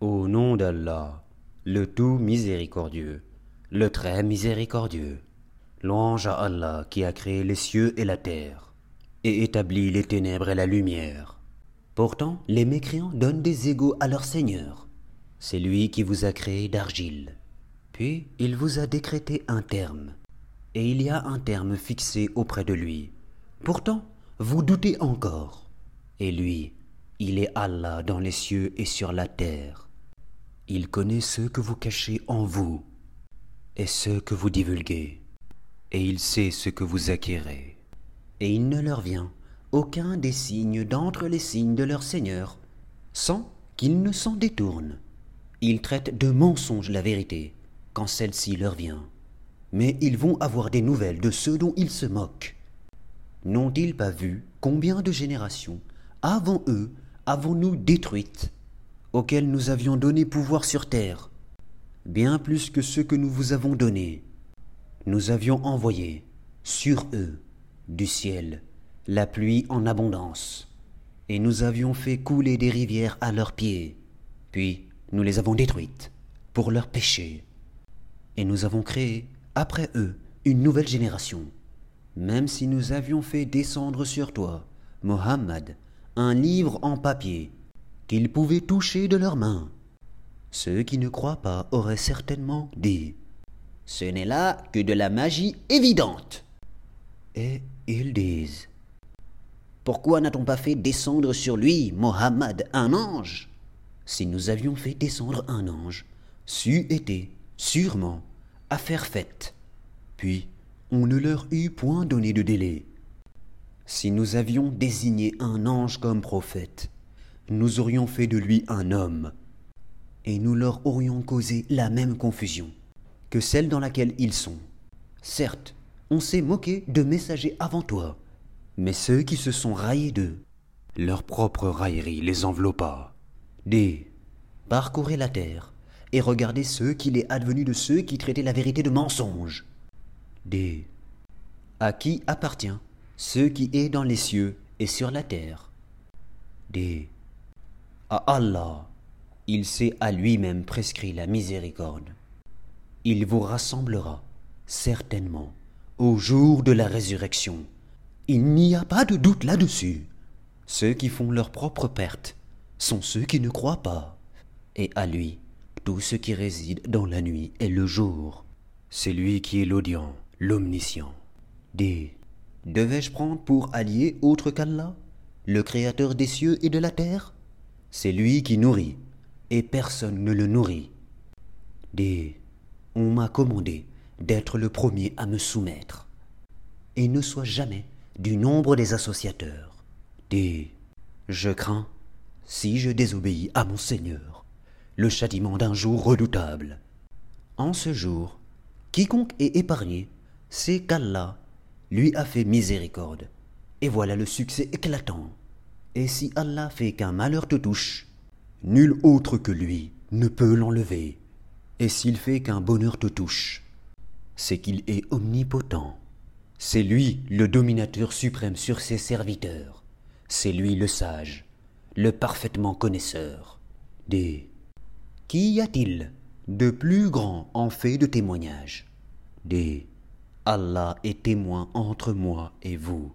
Au nom d'Allah, le tout miséricordieux, le très miséricordieux. Louange à Allah qui a créé les cieux et la terre, et établi les ténèbres et la lumière. Pourtant, les mécréants donnent des égaux à leur Seigneur. C'est lui qui vous a créé d'argile. Puis il vous a décrété un terme, et il y a un terme fixé auprès de lui. Pourtant, vous doutez encore. Et lui, il est Allah dans les cieux et sur la terre. Il connaît ce que vous cachez en vous et ce que vous divulguez, et il sait ce que vous acquérez. Et il ne leur vient aucun des signes d'entre les signes de leur Seigneur, sans qu'ils ne s'en détournent. Ils traitent de mensonge la vérité, quand celle-ci leur vient. Mais ils vont avoir des nouvelles de ceux dont ils se moquent. N'ont-ils pas vu combien de générations, avant eux, avons-nous détruites auxquels nous avions donné pouvoir sur terre, bien plus que ceux que nous vous avons donnés. Nous avions envoyé sur eux du ciel la pluie en abondance, et nous avions fait couler des rivières à leurs pieds, puis nous les avons détruites pour leurs péchés, et nous avons créé après eux une nouvelle génération, même si nous avions fait descendre sur toi, Mohammed, un livre en papier qu'ils pouvaient toucher de leurs mains. Ceux qui ne croient pas auraient certainement dit Ce n'est là que de la magie évidente. Et ils disent Pourquoi n'a-t-on pas fait descendre sur lui, Mohammed, un ange? Si nous avions fait descendre un ange, c'eût été, sûrement, affaire faite. Puis, on ne leur eût point donné de délai. Si nous avions désigné un ange comme prophète, nous aurions fait de lui un homme, et nous leur aurions causé la même confusion que celle dans laquelle ils sont. Certes, on s'est moqué de messagers avant toi, mais ceux qui se sont raillés d'eux, leur propre raillerie les enveloppa. D. Parcourez la terre et regardez ceux qu'il est advenu de ceux qui traitaient la vérité de mensonge. D. À qui appartient ce qui est dans les cieux et sur la terre? D à Allah, il s'est à lui-même prescrit la miséricorde. Il vous rassemblera, certainement, au jour de la résurrection. Il n'y a pas de doute là-dessus. Ceux qui font leur propre perte sont ceux qui ne croient pas. Et à lui, tout ce qui réside dans la nuit et le jour. C'est lui qui est l'audient, l'omniscient. D. Devais-je prendre pour allié autre qu'Allah, le créateur des cieux et de la terre? C'est lui qui nourrit, et personne ne le nourrit. D. On m'a commandé d'être le premier à me soumettre. Et ne sois jamais du nombre des associateurs. D. Je crains, si je désobéis à mon Seigneur, le châtiment d'un jour redoutable. En ce jour, quiconque est épargné, c'est qu'Allah lui a fait miséricorde. Et voilà le succès éclatant. Et si Allah fait qu'un malheur te touche, nul autre que lui ne peut l'enlever. Et s'il fait qu'un bonheur te touche, c'est qu'il est omnipotent. C'est lui le dominateur suprême sur ses serviteurs. C'est lui le sage, le parfaitement connaisseur. D. Qu'y a-t-il de plus grand en fait de témoignage? D. Allah est témoin entre moi et vous.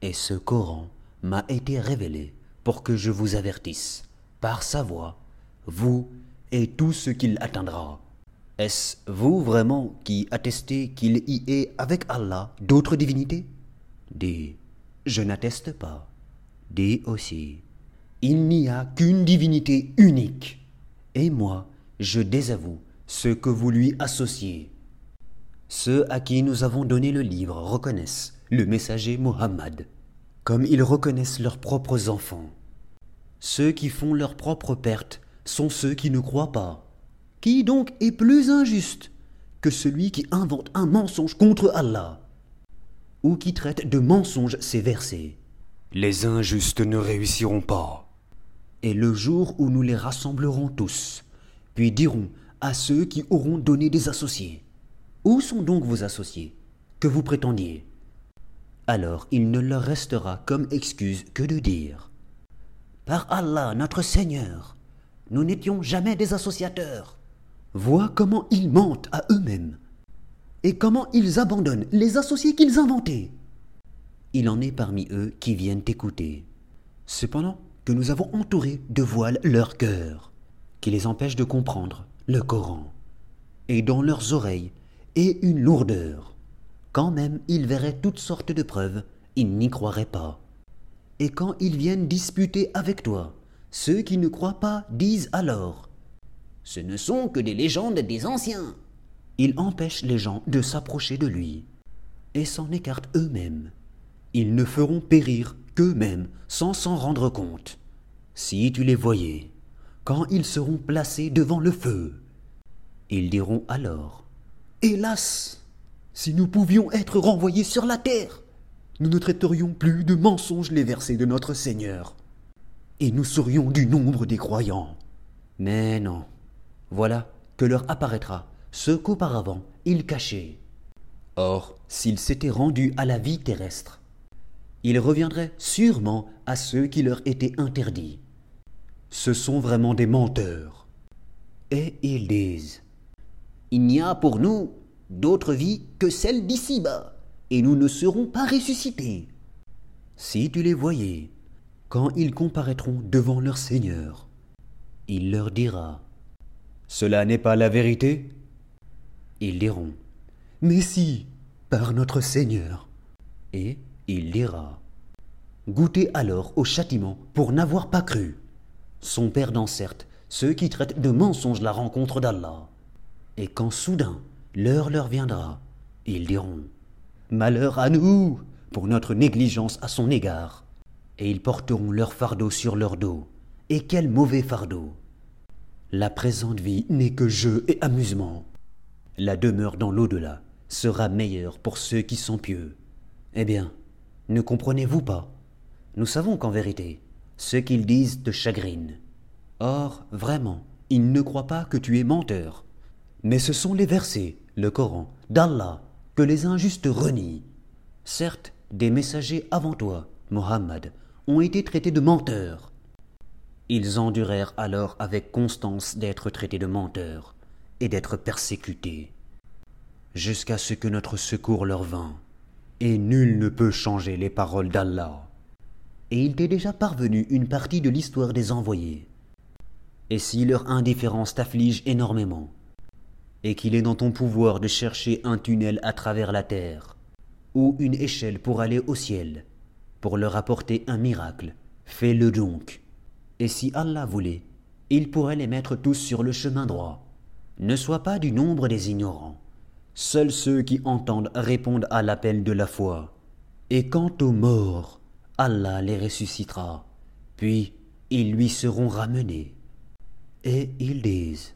Et ce Coran m'a été révélé pour que je vous avertisse, par sa voix, vous et tout ce qu'il atteindra. Est-ce vous vraiment qui attestez qu'il y ait avec Allah d'autres divinités? Dis, je n'atteste pas. Dis aussi, il n'y a qu'une divinité unique. Et moi, je désavoue ce que vous lui associez. Ceux à qui nous avons donné le livre reconnaissent le messager Mohammed comme ils reconnaissent leurs propres enfants. Ceux qui font leur propre perte sont ceux qui ne croient pas. Qui donc est plus injuste que celui qui invente un mensonge contre Allah ou qui traite de mensonge ces versets? Les injustes ne réussiront pas. Et le jour où nous les rassemblerons tous, puis dirons à ceux qui auront donné des associés Où sont donc vos associés? Que vous prétendiez? Alors il ne leur restera comme excuse que de dire Par Allah notre Seigneur, Nous n'étions jamais des associateurs. Vois comment ils mentent à eux-mêmes. Et comment ils abandonnent les associés qu'ils inventaient. Il en est parmi eux qui viennent écouter. Cependant que nous avons entouré de voiles leur cœur, qui les empêchent de comprendre le Coran. Et dans leurs oreilles est une lourdeur. Quand même ils verraient toutes sortes de preuves, ils n'y croiraient pas. Et quand ils viennent disputer avec toi, ceux qui ne croient pas disent alors Ce ne sont que des légendes des anciens. Il empêche les gens de s'approcher de lui et s'en écartent eux-mêmes. Ils ne feront périr qu'eux-mêmes sans s'en rendre compte. Si tu les voyais, quand ils seront placés devant le feu, ils diront alors Hélas Si nous pouvions être renvoyés sur la terre, nous ne traiterions plus de mensonges les versets de notre Seigneur, et nous serions du nombre des croyants. Mais non, voilà que leur apparaîtra ce qu'auparavant ils cachaient. Or, s'ils s'étaient rendus à la vie terrestre, ils reviendraient sûrement à ceux qui leur étaient interdits. Ce sont vraiment des menteurs. Et ils disent Il n'y a pour nous d'autre vie que celle d'ici-bas, et nous ne serons pas ressuscités. Si tu les voyais, quand ils comparaîtront devant leur Seigneur, il leur dira Cela n'est pas la vérité? Ils diront Mais si, par notre Seigneur. Et il dira Goûtez alors au châtiment pour n'avoir pas cru. Sont perdants certes ceux qui traitent de mensonges la rencontre d'Allah. Et quand soudain l'heure leur viendra, ils diront Malheur à nous pour notre négligence à son égard. Et ils porteront leur fardeau sur leur dos. Et quel mauvais fardeau La présente vie n'est que jeu et amusement. La demeure dans l'au-delà sera meilleure pour ceux qui sont pieux. Eh bien, ne comprenez-vous pas? Nous savons qu'en vérité, ce qu'ils disent te chagrine. Or, vraiment, ils ne croient pas que tu es menteur. Mais ce sont les versets, le Coran, d'Allah, que les injustes renient. Certes, des messagers avant toi, Mohammed, ont été traités de menteurs. Ils endurèrent alors avec constance d'être traités de menteurs et d'être persécutés, jusqu'à ce que notre secours leur vînt et nul ne peut changer les paroles d'Allah. Et il t'est déjà parvenu une partie de l'histoire des envoyés. Et si leur indifférence t'afflige énormément, et qu'il est dans ton pouvoir de chercher un tunnel à travers la terre, ou une échelle pour aller au ciel, pour leur apporter un miracle, fais-le donc. Et si Allah voulait, il pourrait les mettre tous sur le chemin droit. Ne sois pas du nombre des ignorants. Seuls ceux qui entendent répondent à l'appel de la foi. Et quant aux morts, Allah les ressuscitera, puis ils lui seront ramenés. Et ils disent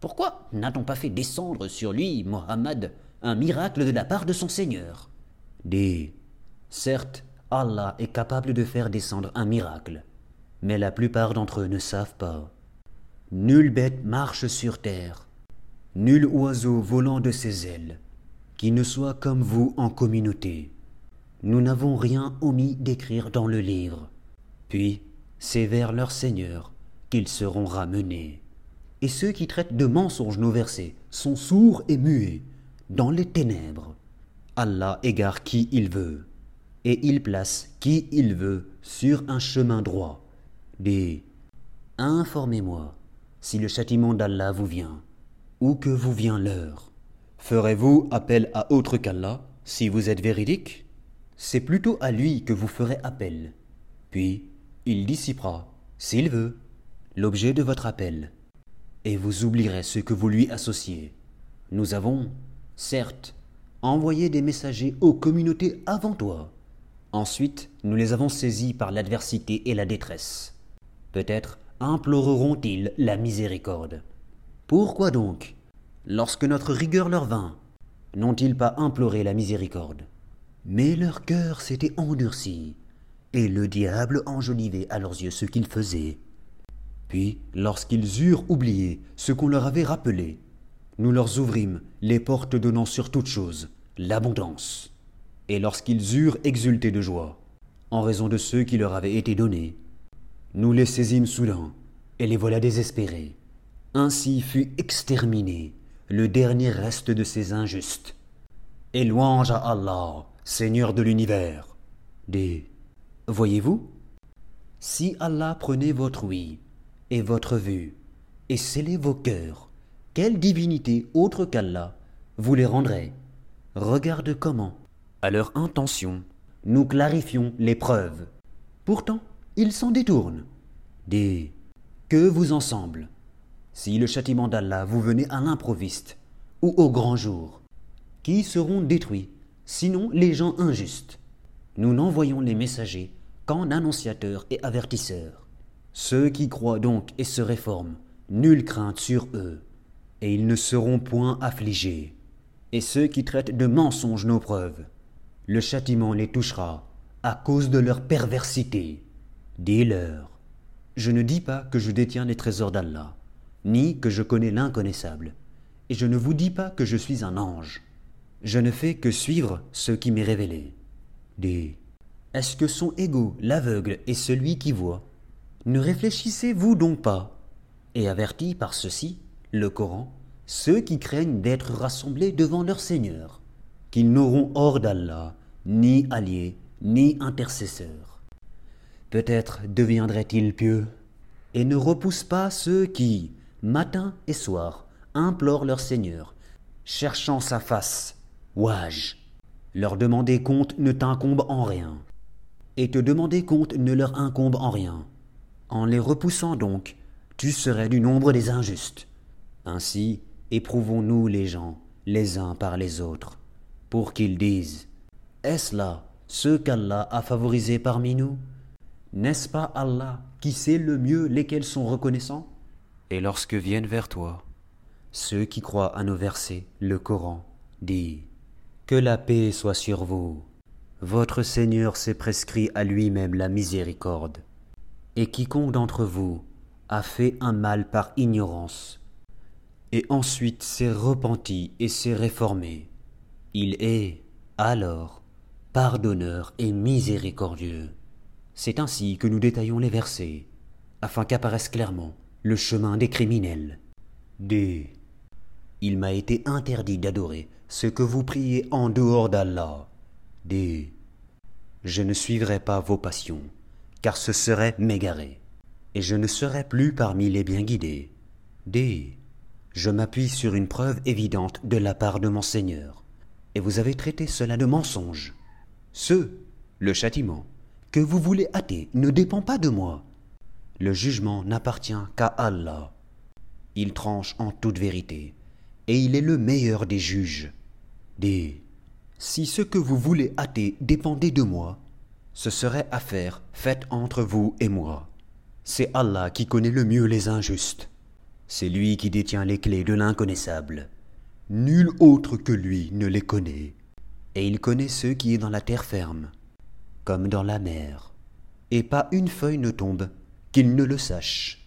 Pourquoi n'a-t-on pas fait descendre sur lui, Mohammed, un miracle de la part de son Seigneur? Dis Certes, Allah est capable de faire descendre un miracle, mais la plupart d'entre eux ne savent pas. Nulle bête marche sur terre nul oiseau volant de ses ailes, qui ne soit comme vous en communauté. Nous n'avons rien omis d'écrire dans le livre. Puis, c'est vers leur Seigneur qu'ils seront ramenés. Et ceux qui traitent de mensonges nos versets sont sourds et muets, dans les ténèbres. Allah égare qui il veut, et il place qui il veut sur un chemin droit. Dis, informez-moi si le châtiment d'Allah vous vient ou que vous vient l'heure. Ferez-vous appel à autre qu'Allah si vous êtes véridique? C'est plutôt à lui que vous ferez appel. Puis il dissipera, s'il veut, l'objet de votre appel, et vous oublierez ce que vous lui associez. Nous avons, certes, envoyé des messagers aux communautés avant toi. Ensuite, nous les avons saisis par l'adversité et la détresse. Peut-être imploreront-ils la miséricorde. Pourquoi donc, lorsque notre rigueur leur vint, n'ont-ils pas imploré la miséricorde? Mais leur cœur s'était endurci, et le diable enjolivait à leurs yeux ce qu'ils faisaient. Puis, lorsqu'ils eurent oublié ce qu'on leur avait rappelé, nous leur ouvrîmes les portes donnant sur toute chose l'abondance. Et lorsqu'ils eurent exulté de joie, en raison de ceux qui leur avaient été donnés, nous les saisîmes soudain et les voilà désespérés. Ainsi fut exterminé le dernier reste de ces injustes. Et louange à Allah, Seigneur de l'univers. Des. Voyez-vous Si Allah prenait votre oui et votre vue et scellait vos cœurs, quelle divinité autre qu'Allah vous les rendrait? Regarde comment, à leur intention, nous clarifions les preuves. Pourtant, ils s'en détournent. Des. Que vous en semble Si le châtiment d'Allah vous venait à l'improviste ou au grand jour, qui seront détruits, sinon les gens injustes? Nous n'envoyons les messagers qu'en annonciateurs et avertisseurs. Ceux qui croient donc et se réforment, nulle crainte sur eux, et ils ne seront point affligés. Et ceux qui traitent de mensonges nos preuves, le châtiment les touchera à cause de leur perversité. Dis-leur, je ne dis pas que je détiens les trésors d'Allah, ni que je connais l'inconnaissable, et je ne vous dis pas que je suis un ange. Je ne fais que suivre ce qui m'est révélé. Dis, est-ce que sont égaux l'aveugle et celui qui voit Ne réfléchissez-vous donc pas Et avertis par ceci, le Coran, ceux qui craignent d'être rassemblés devant leur Seigneur, qu'ils n'auront hors d'Allah ni alliés ni intercesseurs. Peut-être deviendraient-ils pieux, et ne repoussent pas ceux qui, matin et soir, implorent leur Seigneur, cherchant sa face. Ouage, leur demander compte ne t'incombe en rien, et te demander compte ne leur incombe en rien. En les repoussant donc, tu serais du nombre des injustes. Ainsi, éprouvons-nous les gens, les uns par les autres, pour qu'ils disent Est-ce là ceux qu'Allah a favorisés parmi nous? N'est-ce pas Allah qui sait le mieux lesquels sont reconnaissants? Et lorsque viennent vers toi ceux qui croient à nos versets, le Coran, dit Que la paix soit sur vous. Votre Seigneur s'est prescrit à lui-même la miséricorde. Et quiconque d'entre vous a fait un mal par ignorance, et ensuite s'est repenti et s'est réformé, il est, alors, pardonneur et miséricordieux. C'est ainsi que nous détaillons les versets, afin qu'apparaisse clairement le chemin des criminels. D. Il m'a été interdit d'adorer ce que vous priez en dehors d'Allah. D. Je ne suivrai pas vos passions, car ce serait m'égarer, et je ne serai plus parmi les bien guidés. D. Je m'appuie sur une preuve évidente de la part de mon Seigneur, et vous avez traité cela de mensonge. Ce, le châtiment, que vous voulez hâter ne dépend pas de moi. Le jugement n'appartient qu'à Allah. Il tranche en toute vérité, et il est le meilleur des juges. Des. Si ce que vous voulez hâter dépendait de moi, ce serait affaire faite entre vous et moi. C'est Allah qui connaît le mieux les injustes. C'est lui qui détient les clés de l'inconnaissable. Nul autre que lui ne les connaît. Et il connaît ceux qui est dans la terre ferme, comme dans la mer. Et pas une feuille ne tombe qu'il ne le sache,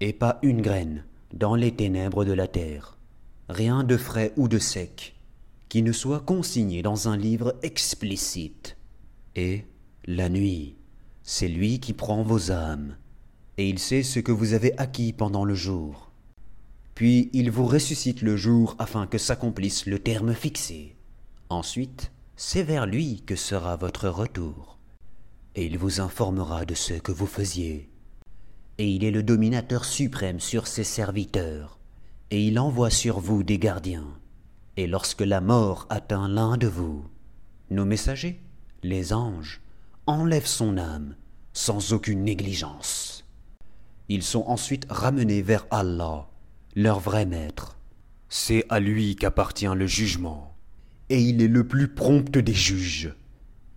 et pas une graine dans les ténèbres de la terre. Rien de frais ou de sec qui ne soit consigné dans un livre explicite. Et, la nuit, c'est lui qui prend vos âmes, et il sait ce que vous avez acquis pendant le jour puis il vous ressuscite le jour afin que s'accomplisse le terme fixé. Ensuite, c'est vers lui que sera votre retour, et il vous informera de ce que vous faisiez. Et il est le dominateur suprême sur ses serviteurs, et il envoie sur vous des gardiens. Et lorsque la mort atteint l'un de vous, nos messagers, les anges, enlèvent son âme sans aucune négligence. Ils sont ensuite ramenés vers Allah, leur vrai maître. C'est à lui qu'appartient le jugement, et il est le plus prompt des juges.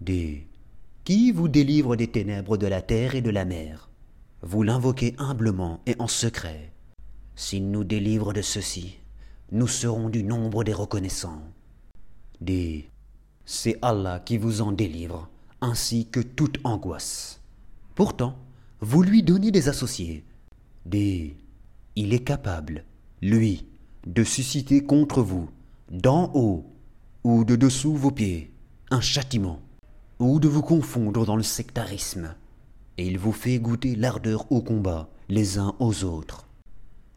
Des qui vous délivre des ténèbres de la terre et de la mer? Vous l'invoquez humblement et en secret. S'il nous délivre de ceci, nous serons du nombre des reconnaissants. Des c'est Allah qui vous en délivre, ainsi que toute angoisse. Pourtant, vous lui donnez des associés. Des il est capable, lui, de susciter contre vous, d'en haut ou de dessous vos pieds, un châtiment, ou de vous confondre dans le sectarisme. et il vous fait goûter l'ardeur au combat, les uns aux autres.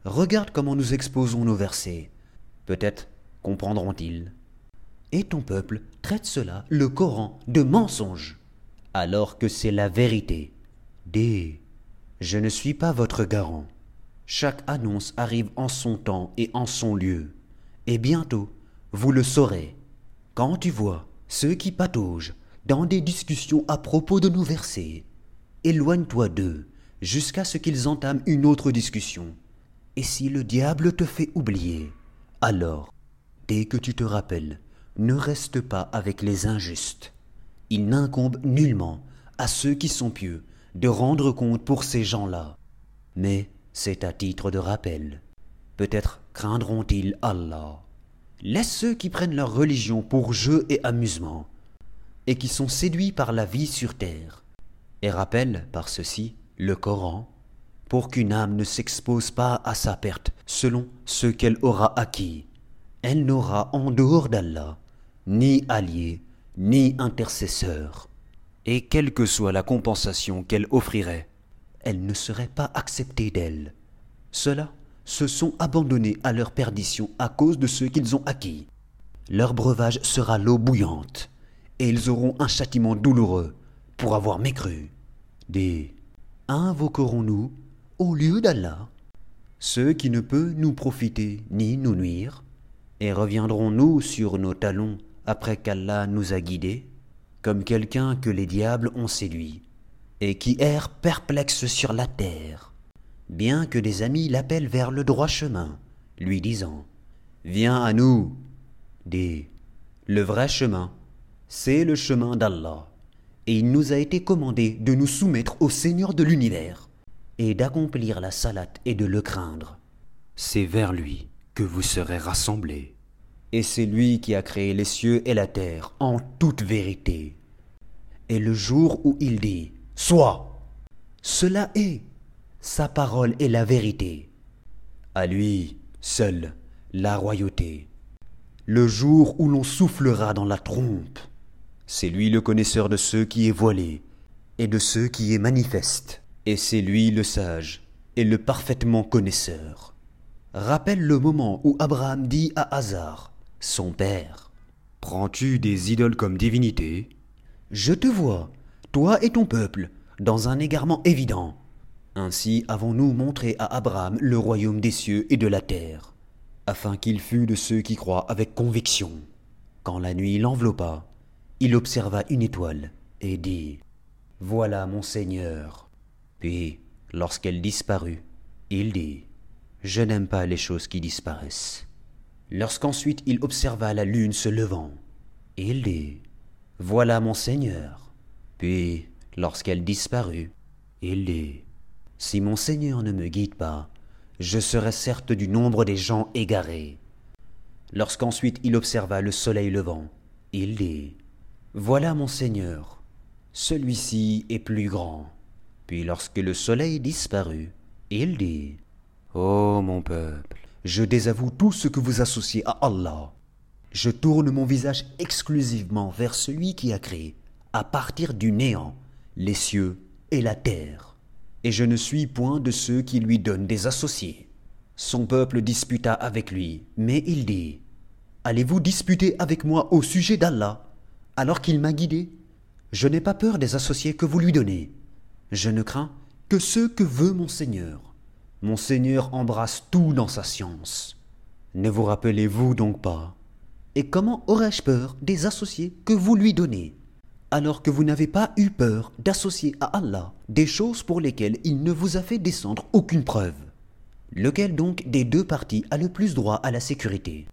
Regarde comment nous exposons nos versets. Peut-être comprendront-ils. Et ton peuple traite cela, le Coran, de mensonge, alors que c'est la vérité. D. Je ne suis pas votre garant. Chaque annonce arrive en son temps et en son lieu. Et bientôt, vous le saurez. Quand tu vois ceux qui pataugent dans des discussions à propos de nos versets, éloigne-toi d'eux jusqu'à ce qu'ils entament une autre discussion. Et si le diable te fait oublier, alors, dès que tu te rappelles, ne reste pas avec les injustes. Il n'incombe nullement à ceux qui sont pieux de rendre compte pour ces gens-là. Mais c'est à titre de rappel. Peut-être craindront-ils Allah. Laisse ceux qui prennent leur religion pour jeu et amusement, et qui sont séduits par la vie sur terre, et rappelle par ceci le Coran, pour qu'une âme ne s'expose pas à sa perte selon ce qu'elle aura acquis. Elle n'aura en dehors d'Allah ni allié, ni intercesseur. Et quelle que soit la compensation qu'elle offrirait, elle ne serait pas acceptée d'elle. Ceux-là se sont abandonnés à leur perdition à cause de ce qu'ils ont acquis. Leur breuvage sera l'eau bouillante, et ils auront un châtiment douloureux pour avoir mécru. Des invoquerons-nous au lieu d'Allah ceux qui ne peuvent nous profiter ni nous nuire, et reviendrons-nous sur nos talons après qu'Allah nous a guidés, comme quelqu'un que les diables ont séduit, et qui erre perplexe sur la terre, bien que des amis l'appellent vers le droit chemin, lui disant Viens à nous. Des Le vrai chemin, c'est le chemin d'Allah, et il nous a été commandé de nous soumettre au Seigneur de l'univers et d'accomplir la salate et de le craindre. C'est vers lui que vous serez rassemblés. Et c'est lui qui a créé les cieux et la terre en toute vérité. Et le jour où il dit Sois, cela est. Sa parole est la vérité. À lui seul la royauté. Le jour où l'on soufflera dans la trompe, c'est lui le connaisseur de ceux qui est voilé et de ceux qui est manifeste. Et c'est lui le sage et le parfaitement connaisseur. Rappelle le moment où Abraham dit à Hazar, son père, Prends-tu des idoles comme divinités Je te vois, toi et ton peuple, dans un égarement évident. Ainsi avons-nous montré à Abraham le royaume des cieux et de la terre, afin qu'il fût de ceux qui croient avec conviction. Quand la nuit l'enveloppa, il observa une étoile et dit Voilà mon Seigneur. Puis, lorsqu'elle disparut, il dit Je n'aime pas les choses qui disparaissent. Lorsqu'ensuite il observa la lune se levant, il dit Voilà mon Seigneur. Puis, lorsqu'elle disparut, il dit Si mon Seigneur ne me guide pas, je serai certes du nombre des gens égarés. Lorsqu'ensuite il observa le soleil levant, il dit Voilà mon Seigneur, celui-ci est plus grand. Puis lorsque le soleil disparut, il dit Ô oh, mon peuple, je désavoue tout ce que vous associez à Allah. Je tourne mon visage exclusivement vers celui qui a créé, à partir du néant, les cieux et la terre. Et je ne suis point de ceux qui lui donnent des associés. Son peuple disputa avec lui, mais il dit Allez-vous disputer avec moi au sujet d'Allah, alors qu'il m'a guidé? Je n'ai pas peur des associés que vous lui donnez. Je ne crains que ce que veut mon Seigneur. Mon Seigneur embrasse tout dans sa science. Ne vous rappelez-vous donc pas? Et comment aurais-je peur des associés que vous lui donnez? Alors que vous n'avez pas eu peur d'associer à Allah des choses pour lesquelles il ne vous a fait descendre aucune preuve Lequel donc des deux parties a le plus droit à la sécurité?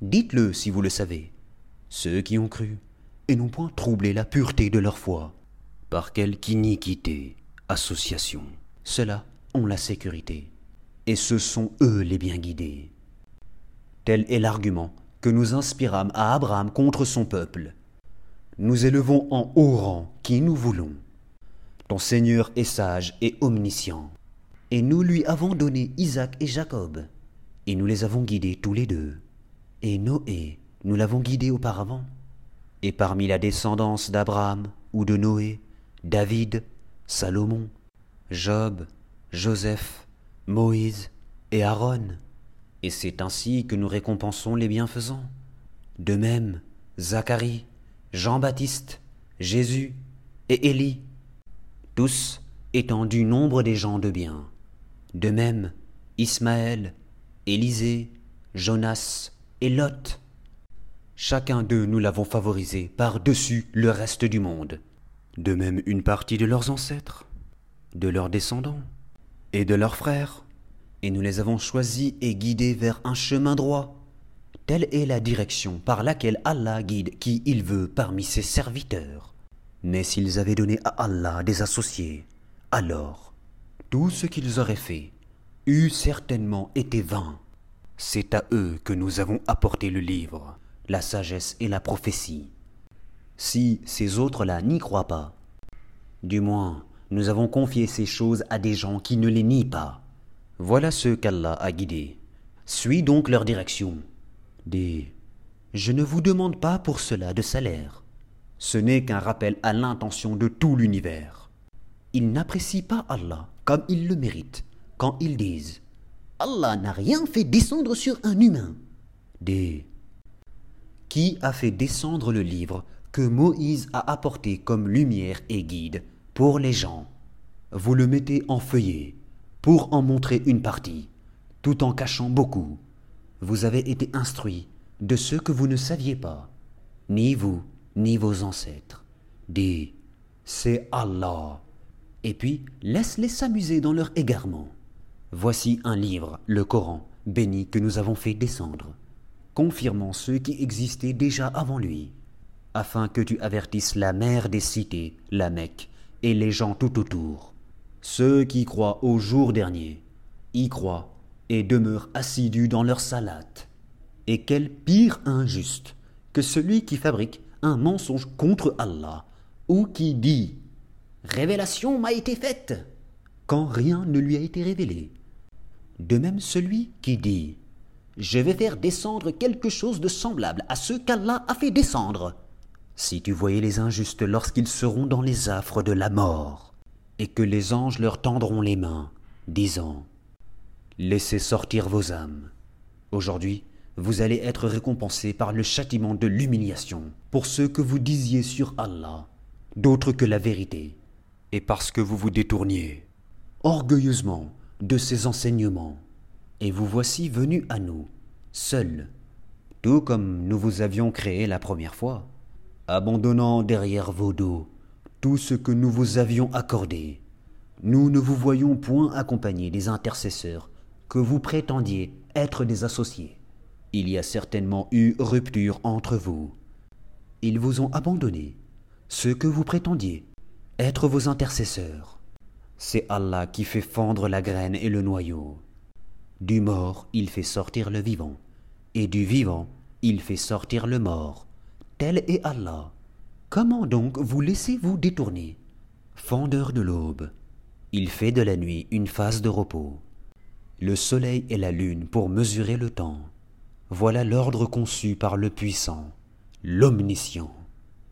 Dites-le si vous le savez. Ceux qui ont cru et n'ont point troublé la pureté de leur foi par quelque iniquité, association? Ceux-là la sécurité, et ce sont eux les bien guidés. Tel est l'argument que nous inspirâmes à Abraham contre son peuple. Nous élevons en haut rang qui nous voulons. Ton Seigneur est sage et omniscient, et nous lui avons donné Isaac et Jacob, et nous les avons guidés tous les deux. Et Noé, nous l'avons guidé auparavant. Et parmi la descendance d'Abraham ou de Noé, David, Salomon, Job, Joseph, Moïse et Aaron. Et c'est ainsi que nous récompensons les bienfaisants. De même, Zacharie, Jean-Baptiste, Jésus et Élie, tous étant du nombre des gens de bien. De même, Ismaël, Élisée, Jonas et Lot. Chacun d'eux nous l'avons favorisé par-dessus le reste du monde. De même une partie de leurs ancêtres, de leurs descendants et de leurs frères. Et nous les avons choisis et guidés vers un chemin droit. Telle est la direction par laquelle Allah guide qui il veut parmi ses serviteurs. Mais s'ils avaient donné à Allah des associés, alors tout ce qu'ils auraient fait eût certainement été vain. C'est à eux que nous avons apporté le livre, la sagesse et la prophétie. Si ces autres-là n'y croient pas, du moins nous avons confié ces choses à des gens qui ne les nient pas. Voilà ceux qu'Allah a guidés. Suis donc leur direction. Dis, je ne vous demande pas pour cela de salaire. Ce n'est qu'un rappel à l'intention de tout l'univers. Ils n'apprécient pas Allah comme ils le méritent quand ils disent Allah n'a rien fait descendre sur un humain. Dis, qui a fait descendre le livre que Moïse a apporté comme lumière et guide pour les gens Vous le mettez en feuillet pour en montrer une partie, tout en cachant beaucoup. Vous avez été instruits de ce que vous ne saviez pas, ni vous, ni vos ancêtres. Dis, c'est Allah. Et puis, laisse-les s'amuser dans leur égarement. Voici un livre, le Coran, béni que nous avons fait descendre, confirmant ceux qui existaient déjà avant lui, afin que tu avertisses la mère des cités, la Mecque, et les gens tout autour. Ceux qui croient au jour dernier, y croient et demeurent assidus dans leur salate. Et quel pire injuste que celui qui fabrique un mensonge contre Allah, ou qui dit Révélation m'a été faite quand rien ne lui a été révélé. De même celui qui dit Je vais faire descendre quelque chose de semblable à ce qu'Allah a fait descendre. Si tu voyais les injustes lorsqu'ils seront dans les affres de la mort, et que les anges leur tendront les mains, disant Laissez sortir vos âmes. Aujourd'hui, vous allez être récompensés par le châtiment de l'humiliation pour ce que vous disiez sur Allah, d'autre que la vérité, et parce que vous vous détourniez orgueilleusement de ses enseignements. Et vous voici venus à nous, seuls, tout comme nous vous avions créé la première fois, abandonnant derrière vos dos tout ce que nous vous avions accordé. Nous ne vous voyons point accompagner des intercesseurs que vous prétendiez être des associés. Il y a certainement eu rupture entre vous. Ils vous ont abandonné, ceux que vous prétendiez être vos intercesseurs. C'est Allah qui fait fendre la graine et le noyau. Du mort, il fait sortir le vivant, et du vivant, il fait sortir le mort. Tel est Allah. Comment donc vous laissez-vous détourner? Fendeur de l'aube, il fait de la nuit une phase de repos. Le soleil et la lune pour mesurer le temps. Voilà l'ordre conçu par le puissant, l'omniscient.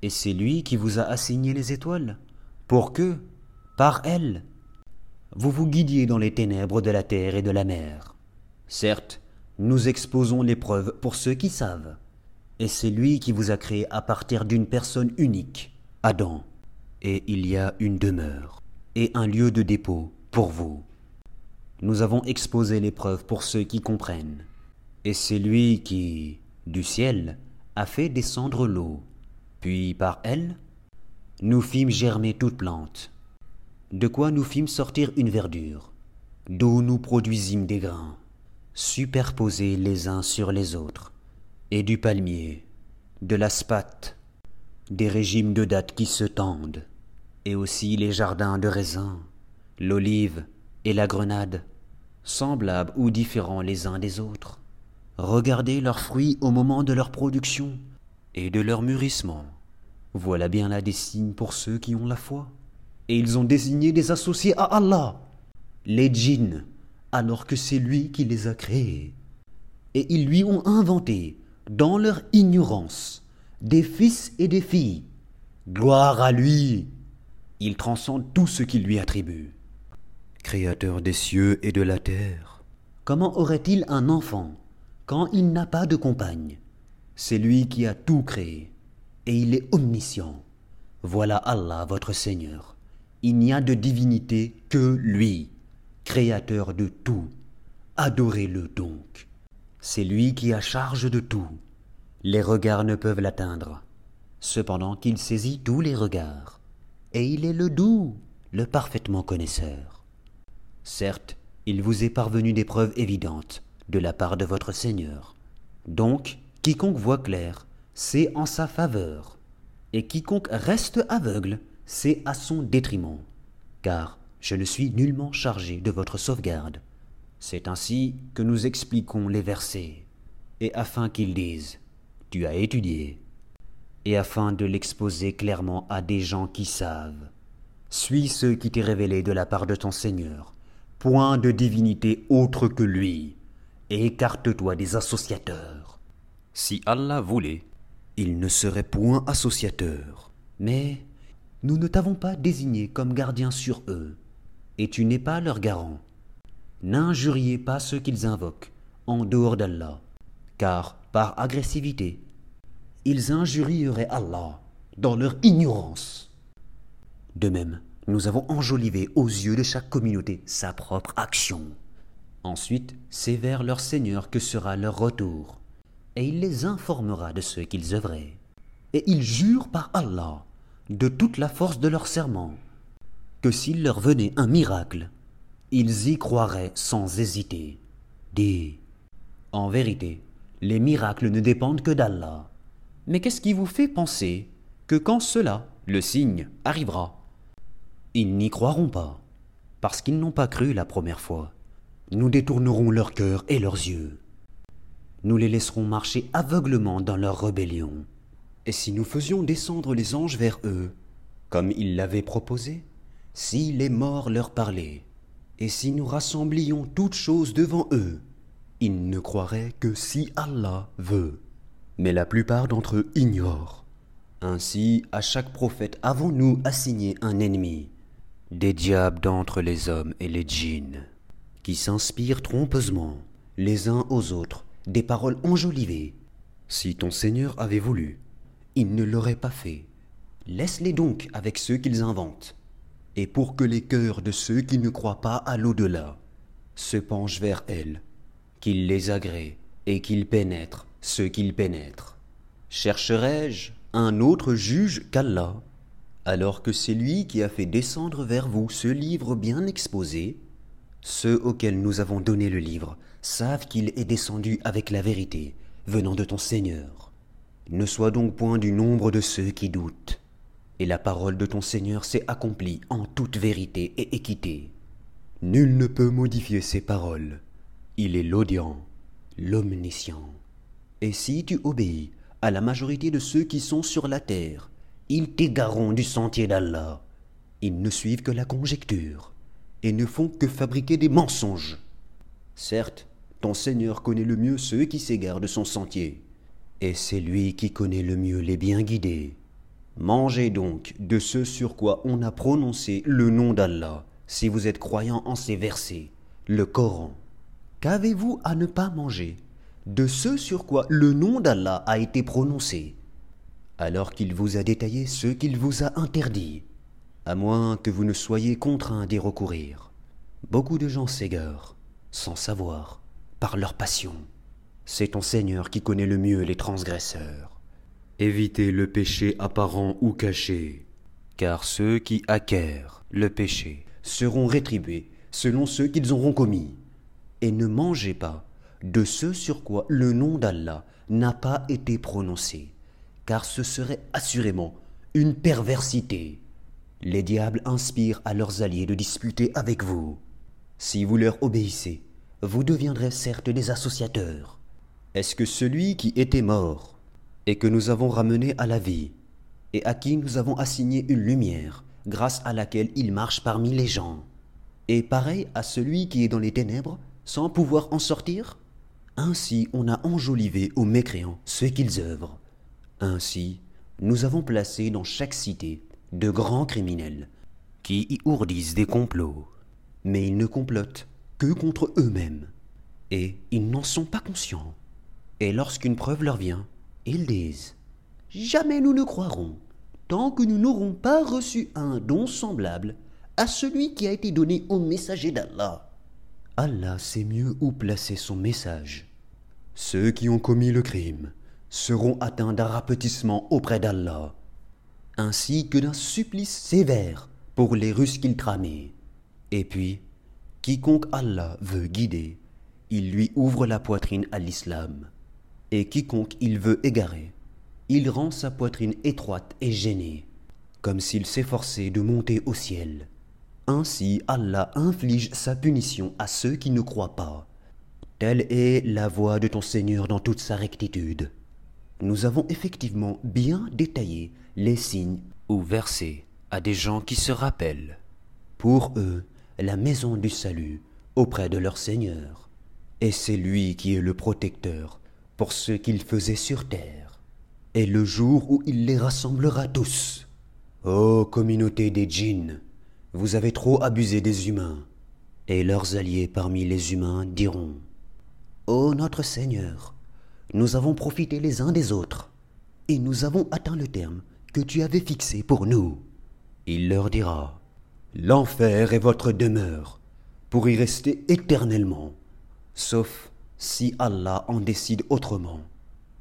Et c'est lui qui vous a assigné les étoiles, pour que, par elles, vous vous guidiez dans les ténèbres de la terre et de la mer. Certes, nous exposons l'épreuve pour ceux qui savent. Et c'est lui qui vous a créé à partir d'une personne unique, Adam. Et il y a une demeure et un lieu de dépôt pour vous. Nous avons exposé l'épreuve pour ceux qui comprennent. Et c'est lui qui, du ciel, a fait descendre l'eau. Puis par elle, nous fîmes germer toute plante de quoi nous fîmes sortir une verdure, d'où nous produisîmes des grains, superposés les uns sur les autres, et du palmier, de l'aspate, des régimes de dattes qui se tendent, et aussi les jardins de raisins, l'olive et la grenade, semblables ou différents les uns des autres. Regardez leurs fruits au moment de leur production et de leur mûrissement. Voilà bien là des signes pour ceux qui ont la foi. Et ils ont désigné des associés à Allah, les djinns, alors que c'est lui qui les a créés. Et ils lui ont inventé, dans leur ignorance, des fils et des filles. Gloire à lui Il transcende tout ce qu'il lui attribue. Créateur des cieux et de la terre. Comment aurait-il un enfant quand il n'a pas de compagne? C'est lui qui a tout créé, et il est omniscient. Voilà Allah votre Seigneur. Il n'y a de divinité que lui, créateur de tout. Adorez-le donc. C'est lui qui a charge de tout. Les regards ne peuvent l'atteindre, cependant qu'il saisit tous les regards. Et il est le doux, le parfaitement connaisseur. Certes, il vous est parvenu des preuves évidentes de la part de votre Seigneur. Donc, quiconque voit clair, c'est en sa faveur, et quiconque reste aveugle, c'est à son détriment, car je ne suis nullement chargé de votre sauvegarde. C'est ainsi que nous expliquons les versets, et afin qu'ils disent Tu as étudié, et afin de l'exposer clairement à des gens qui savent. Suis ce qui t'est révélé de la part de ton Seigneur, point de divinité autre que lui, et écarte-toi des associateurs. Si Allah voulait, il ne serait point associateur. Mais nous ne t'avons pas désigné comme gardien sur eux, et tu n'es pas leur garant. N'injuriez pas ceux qu'ils invoquent, en dehors d'Allah, car par agressivité, ils injurieraient Allah dans leur ignorance. De même, nous avons enjolivé aux yeux de chaque communauté sa propre action. Ensuite, c'est vers leur Seigneur que sera leur retour, et il les informera de ce qu'ils œuvraient. Et ils jurent par Allah, de toute la force de leur serment, que s'il leur venait un miracle, ils y croiraient sans hésiter. Dis, en vérité, les miracles ne dépendent que d'Allah. Mais qu'est-ce qui vous fait penser que quand cela, le signe, arrivera, ils n'y croiront pas, parce qu'ils n'ont pas cru la première fois. Nous détournerons leur cœur et leurs yeux. Nous les laisserons marcher aveuglement dans leur rébellion. Et si nous faisions descendre les anges vers eux, comme ils l'avaient proposé, si les morts leur parlaient, et si nous rassemblions toutes choses devant eux, ils ne croiraient que si Allah veut. Mais la plupart d'entre eux ignorent. Ainsi, à chaque prophète avons-nous assigné un ennemi, des diables d'entre les hommes et les djinns, qui s'inspirent trompeusement, les uns aux autres, des paroles enjolivées. Si ton Seigneur avait voulu, il ne l'aurait pas fait. Laisse-les donc avec ceux qu'ils inventent. Et pour que les cœurs de ceux qui ne croient pas à l'au-delà se penchent vers elles, qu'ils les agréent et qu'ils pénètrent ceux qu'ils pénètrent. Chercherai-je un autre juge qu'Allah, alors que c'est lui qui a fait descendre vers vous ce livre bien exposé? Ceux auxquels nous avons donné le livre savent qu'il est descendu avec la vérité, venant de ton Seigneur. Ne sois donc point du nombre de ceux qui doutent. Et la parole de ton Seigneur s'est accomplie en toute vérité et équité. Nul ne peut modifier ses paroles. Il est l'audient, l'omniscient. Et si tu obéis à la majorité de ceux qui sont sur la terre, ils t'égareront du sentier d'Allah. Ils ne suivent que la conjecture et ne font que fabriquer des mensonges. Certes, ton Seigneur connaît le mieux ceux qui s'égarent de son sentier, et c'est lui qui connaît le mieux les bien guidés. Mangez donc de ce sur quoi on a prononcé le nom d'Allah, si vous êtes croyant en ces versets, le Coran. Qu'avez-vous à ne pas manger de ce sur quoi le nom d'Allah a été prononcé, alors qu'il vous a détaillé ce qu'il vous a interdit, à moins que vous ne soyez contraint d'y recourir. Beaucoup de gens s'égarent, sans savoir, par leur passion. C'est ton Seigneur qui connaît le mieux les transgresseurs. Évitez le péché apparent ou caché, car ceux qui acquièrent le péché seront rétribués selon ceux qu'ils auront commis. Et ne mangez pas de ce sur quoi le nom d'Allah n'a pas été prononcé, car ce serait assurément une perversité. Les diables inspirent à leurs alliés de disputer avec vous. Si vous leur obéissez, vous deviendrez certes des associateurs. Est-ce que celui qui était mort et que nous avons ramené à la vie, et à qui nous avons assigné une lumière, grâce à laquelle il marche parmi les gens, est pareil à celui qui est dans les ténèbres sans pouvoir en sortir? Ainsi on a enjolivé aux mécréants ce qu'ils œuvrent. Ainsi, nous avons placé dans chaque cité de grands criminels, qui y ourdissent des complots. Mais ils ne complotent que contre eux-mêmes. Et ils n'en sont pas conscients. Et lorsqu'une preuve leur vient, ils disent Jamais nous ne croirons, tant que nous n'aurons pas reçu un don semblable à celui qui a été donné au messager d'Allah. Allah sait mieux où placer son message. Ceux qui ont commis le crime seront atteints d'un rapetissement auprès d'Allah, ainsi que d'un supplice sévère pour les Russes qu'ils tramaient. Et puis, quiconque Allah veut guider, il lui ouvre la poitrine à l'islam. Et quiconque il veut égarer, il rend sa poitrine étroite et gênée, comme s'il s'efforçait de monter au ciel. Ainsi Allah inflige sa punition à ceux qui ne croient pas. Telle est la voie de ton Seigneur dans toute sa rectitude. Nous avons effectivement bien détaillé les signes ou versets à des gens qui se rappellent. Pour eux, la maison du salut auprès de leur Seigneur. Et c'est lui qui est le protecteur pour ce qu'il faisait sur terre. Et le jour où il les rassemblera tous. Ô communauté des djinns, vous avez trop abusé des humains. Et leurs alliés parmi les humains diront Ô notre Seigneur, nous avons profité les uns des autres, et nous avons atteint le terme que tu avais fixé pour nous. Il leur dira L'enfer est votre demeure, pour y rester éternellement, sauf si Allah en décide autrement.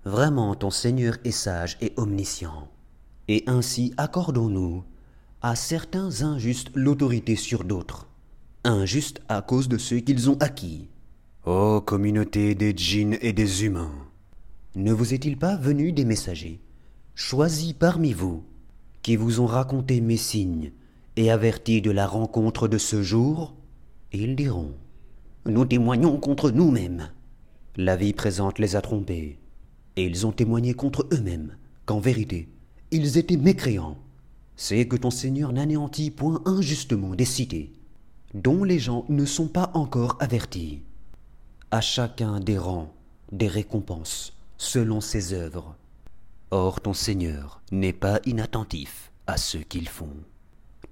Vraiment ton Seigneur est sage et omniscient. Et ainsi accordons-nous à certains injustes l'autorité sur d'autres, injustes à cause de ceux qu'ils ont acquis. Ô communauté des djinns et des humains, ne vous est-il pas venu des messagers, choisis parmi vous, qui vous ont raconté mes signes et avertis de la rencontre de ce jour? Ils diront, nous témoignons contre nous-mêmes. La vie présente les a trompés, et ils ont témoigné contre eux-mêmes, qu'en vérité, ils étaient mécréants c'est que ton Seigneur n'anéantit point injustement des cités, dont les gens ne sont pas encore avertis. À chacun des rangs, des récompenses, selon ses œuvres. Or ton Seigneur n'est pas inattentif à ce qu'ils font.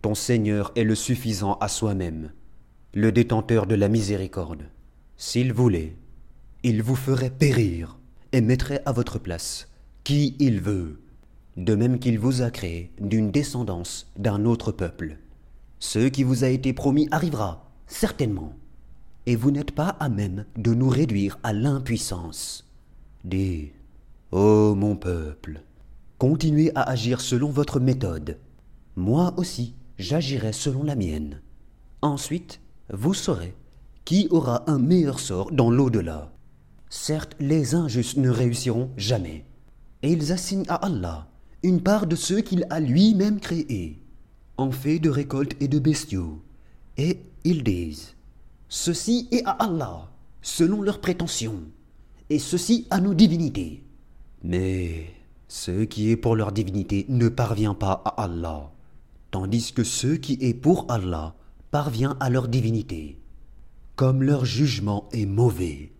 Ton Seigneur est le suffisant à soi-même, le détenteur de la miséricorde. S'il voulait, il vous ferait périr et mettrait à votre place qui il veut, de même qu'il vous a créé d'une descendance d'un autre peuple. Ce qui vous a été promis arrivera, certainement, et vous n'êtes pas à même de nous réduire à l'impuissance. Dis, ô mon peuple, continuez à agir selon votre méthode. Moi aussi, j'agirai selon la mienne. Ensuite, vous saurez qui aura un meilleur sort dans l'au-delà. Certes, les injustes ne réussiront jamais, et ils assignent à Allah une part de ceux qu'il a lui-même créés, en fait de récoltes et de bestiaux. Et ils disent Ceci est à Allah, selon leurs prétentions, et ceci à nos divinités. Mais ce qui est pour leur divinité ne parvient pas à Allah, tandis que ce qui est pour Allah parvient à leur divinité, comme leur jugement est mauvais.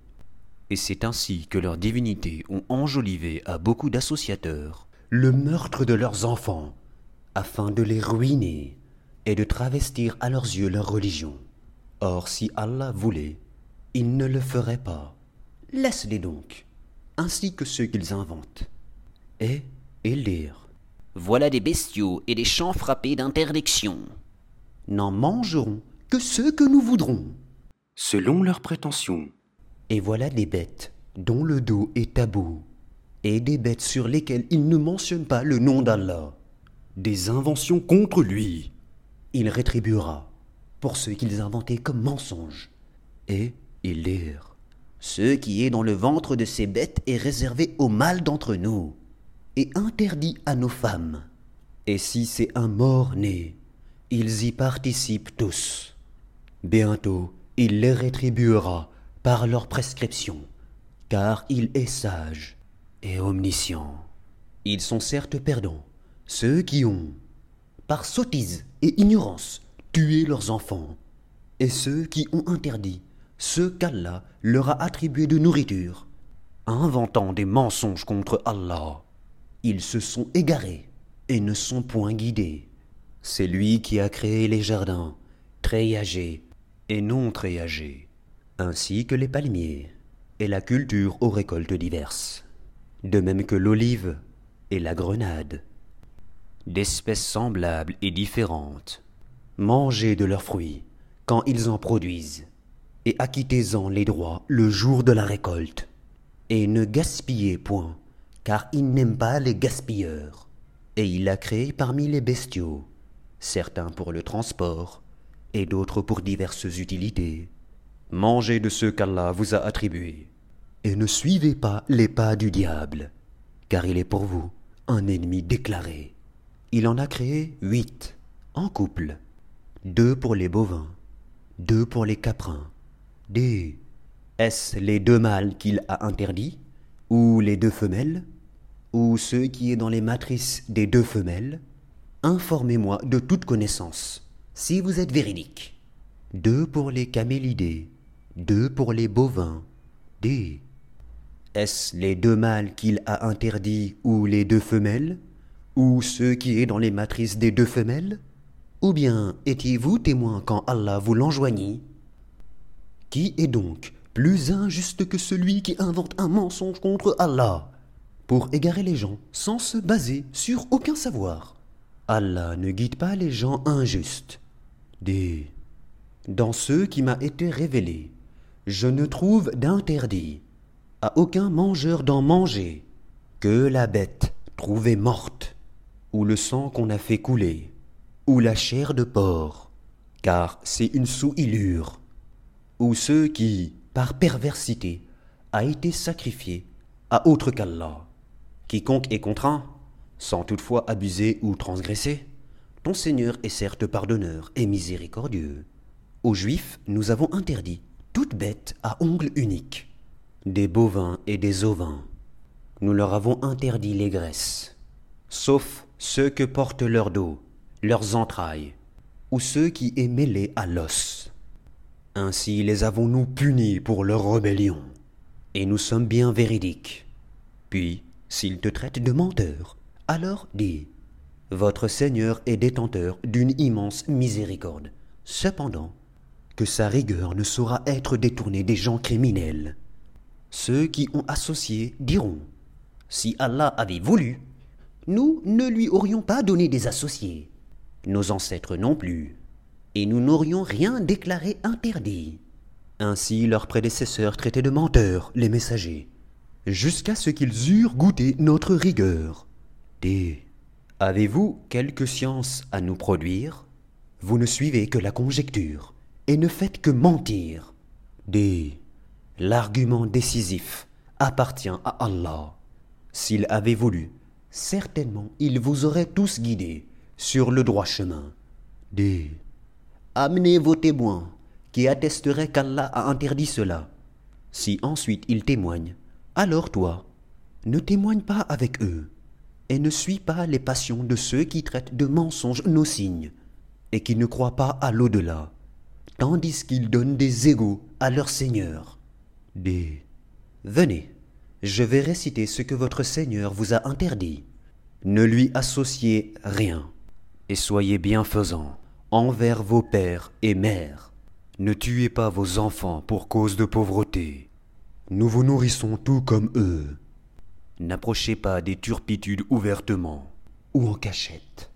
Et c'est ainsi que leurs divinités ont enjolivé à beaucoup d'associateurs le meurtre de leurs enfants, afin de les ruiner et de travestir à leurs yeux leur religion. Or, si Allah voulait, il ne le ferait pas. Laisse-les donc, ainsi que ceux qu'ils inventent. Et ils dirent Voilà des bestiaux et des champs frappés d'interdiction. N'en mangeront que ceux que nous voudrons, selon leurs prétentions. Et voilà des bêtes dont le dos est tabou et des bêtes sur lesquelles il ne mentionne pas le nom d'Allah. Des inventions contre lui. Il rétribuera pour ce qu'ils inventaient comme mensonges. Et ils dirent Ce qui est dans le ventre de ces bêtes est réservé au mal d'entre nous, et interdit à nos femmes. Et si c'est un mort-né, ils y participent tous. Bientôt, il les rétribuera par leur prescription, car il est sage et omniscient. Ils sont certes perdants, ceux qui ont, par sottise et ignorance, tué leurs enfants, et ceux qui ont interdit ce qu'Allah leur a attribué de nourriture, inventant des mensonges contre Allah. Ils se sont égarés et ne sont point guidés. C'est lui qui a créé les jardins, treillagés et non treillagés, ainsi que les palmiers et la culture aux récoltes diverses, de même que l'olive et la grenade, d'espèces semblables et différentes. Mangez de leurs fruits quand ils en produisent, et acquittez-en les droits le jour de la récolte, et ne gaspillez point, car il n'aime pas les gaspilleurs, et il a créé parmi les bestiaux, certains pour le transport, et d'autres pour diverses utilités. Mangez de ce qu'Allah vous a attribué, et ne suivez pas les pas du diable, car il est pour vous un ennemi déclaré. Il en a créé huit, en couple, deux pour les bovins, deux pour les caprins, des... Est-ce les deux mâles qu'il a interdits, ou les deux femelles, ou ceux qui est dans les matrices des deux femelles? Informez-moi de toute connaissance, si vous êtes véridique. Deux pour les camélidés, deux pour les bovins, des... Est-ce les deux mâles qu'il a interdits ou les deux femelles? Ou ceux qui est dans les matrices des deux femelles? Ou bien étiez-vous témoin quand Allah vous l'enjoignit? Qui est donc plus injuste que celui qui invente un mensonge contre Allah? Pour égarer les gens sans se baser sur aucun savoir. Allah ne guide pas les gens injustes. Des... Dans ceux qui m'a été révélé, je ne trouve d'interdit à aucun mangeur d'en manger que la bête trouvée morte, ou le sang qu'on a fait couler, ou la chair de porc, car c'est une souillure, ou ceux qui, par perversité, a été sacrifié à autre qu'Allah. Quiconque est contraint, sans toutefois abuser ou transgresser, ton Seigneur est certes pardonneur et miséricordieux. Aux Juifs, nous avons interdit toute bête à ongles uniques des bovins et des ovins. Nous leur avons interdit les graisses, sauf ceux que portent leur dos, leurs entrailles, ou ceux qui est mêlé à l'os. Ainsi les avons-nous punis pour leur rébellion, et nous sommes bien véridiques. Puis, s'ils te traitent de menteur, alors dis, Votre Seigneur est détenteur d'une immense miséricorde. Cependant, que sa rigueur ne saura être détournée des gens criminels. Ceux qui ont associé diront Si Allah avait voulu, nous ne lui aurions pas donné des associés, nos ancêtres non plus, et nous n'aurions rien déclaré interdit. Ainsi leurs prédécesseurs traitaient de menteurs les messagers, jusqu'à ce qu'ils eurent goûté notre rigueur. D. Avez-vous quelque science à nous produire? Vous ne suivez que la conjecture, et ne faites que mentir. D. L'argument décisif appartient à Allah. S'il avait voulu, certainement il vous aurait tous guidés sur le droit chemin. D. Amenez vos témoins qui attesteraient qu'Allah a interdit cela. Si ensuite ils témoignent, alors toi, ne témoigne pas avec eux, et ne suis pas les passions de ceux qui traitent de mensonges nos signes, et qui ne croient pas à l'au-delà, tandis qu'ils donnent des égaux à leur Seigneur. D. Venez, je vais réciter ce que votre Seigneur vous a interdit. Ne lui associez rien, et soyez bienfaisants envers vos pères et mères. Ne tuez pas vos enfants pour cause de pauvreté. Nous vous nourrissons tout comme eux. N'approchez pas des turpitudes ouvertement ou en cachette.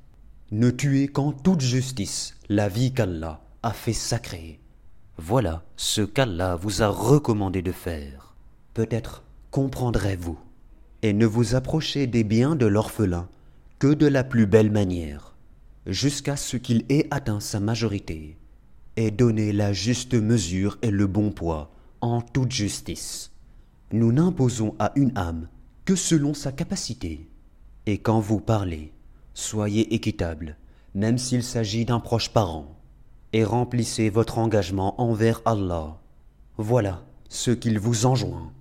Ne tuez qu'en toute justice la vie qu'Allah fait sacrée. Voilà ce qu'Allah vous a recommandé de faire. Peut-être comprendrez-vous, et ne vous approchez des biens de l'orphelin que de la plus belle manière, jusqu'à ce qu'il ait atteint sa majorité, et donnez la juste mesure et le bon poids en toute justice. Nous n'imposons à une âme que selon sa capacité. Et quand vous parlez, soyez équitable, même s'il s'agit d'un proche parent et remplissez votre engagement envers Allah. Voilà ce qu'il vous enjoint.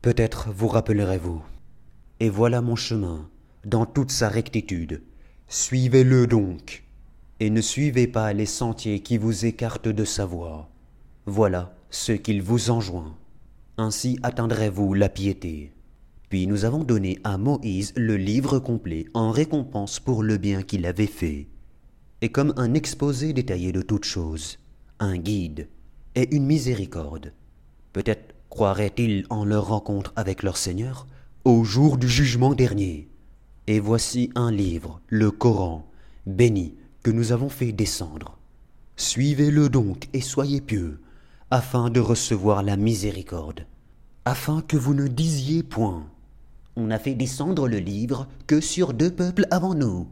Peut-être vous rappellerez-vous. Et voilà mon chemin, dans toute sa rectitude. Suivez-le donc, et ne suivez pas les sentiers qui vous écartent de sa voie. Voilà ce qu'il vous enjoint. Ainsi atteindrez-vous la piété. Puis nous avons donné à Moïse le livre complet en récompense pour le bien qu'il avait fait. Est comme un exposé détaillé de toutes choses, un guide et une miséricorde. Peut-être croiraient-ils en leur rencontre avec leur Seigneur au jour du jugement dernier. Et voici un livre, le Coran, béni, que nous avons fait descendre. Suivez-le donc et soyez pieux, afin de recevoir la miséricorde, afin que vous ne disiez point. On n'a fait descendre le livre que sur deux peuples avant nous,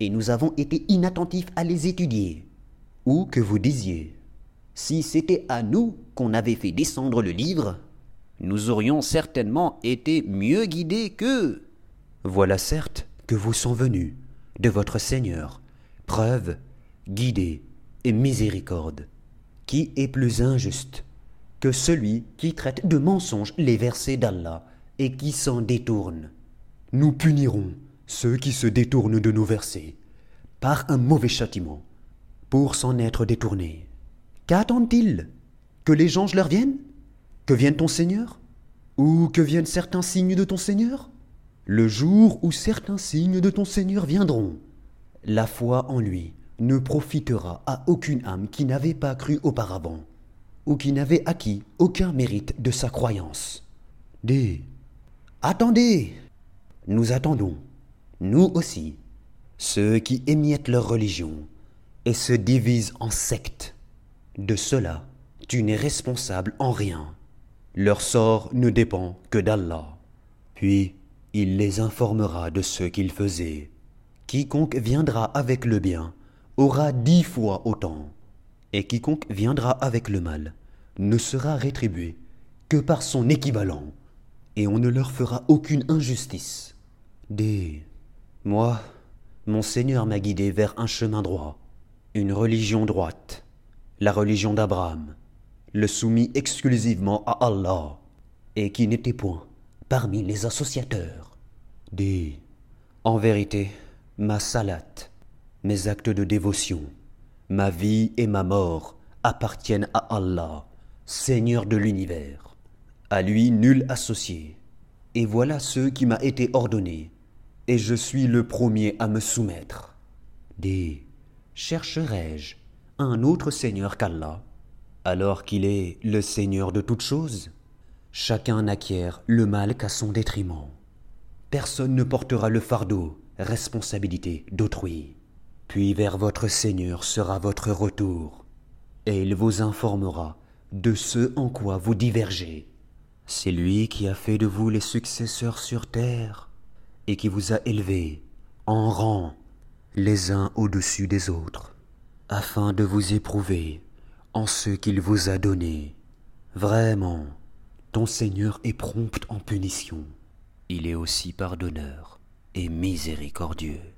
et nous avons été inattentifs à les étudier. Ou que vous disiez. Si c'était à nous qu'on avait fait descendre le livre, nous aurions certainement été mieux guidés qu'eux. Voilà certes que vous sont venus de votre Seigneur, preuve, guidée et miséricorde. Qui est plus injuste que celui qui traite de mensonges les versets d'Allah et qui s'en détourne Nous punirons ceux qui se détournent de nos versets par un mauvais châtiment pour s'en être détournés. Qu'attendent-ils? Que les anges leur viennent? Que vienne ton Seigneur? Ou que viennent certains signes de ton Seigneur? Le jour où certains signes de ton Seigneur viendront, la foi en lui ne profitera à aucune âme qui n'avait pas cru auparavant, ou qui n'avait acquis aucun mérite de sa croyance. Dis, attendez, nous attendons, nous aussi, ceux qui émiettent leur religion et se divisent en sectes. De cela, tu n'es responsable en rien. Leur sort ne dépend que d'Allah. Puis, il les informera de ce qu'ils faisaient. Quiconque viendra avec le bien aura dix fois autant, et quiconque viendra avec le mal ne sera rétribué que par son équivalent, et on ne leur fera aucune injustice. Moi, mon Seigneur m'a guidé vers un chemin droit, une religion droite, la religion d'Abraham, le soumis exclusivement à Allah, et qui n'était point parmi les associateurs. Des... En vérité, ma salate, mes actes de dévotion, ma vie et ma mort appartiennent à Allah, Seigneur de l'univers. À lui nul associé. Et voilà ce qui m'a été ordonné, et je suis le premier à me soumettre. Des chercherai-je un autre Seigneur qu'Allah, alors qu'il est le Seigneur de toutes choses? Chacun n'acquiert le mal qu'à son détriment. Personne ne portera le fardeau, responsabilité d'autrui. Puis vers votre Seigneur sera votre retour, et il vous informera de ce en quoi vous divergez. C'est lui qui a fait de vous les successeurs sur terre, et qui vous a élevés en rang les uns au-dessus des autres, afin de vous éprouver en ce qu'il vous a donné. Vraiment, ton Seigneur est prompt en punition. Il est aussi pardonneur et miséricordieux.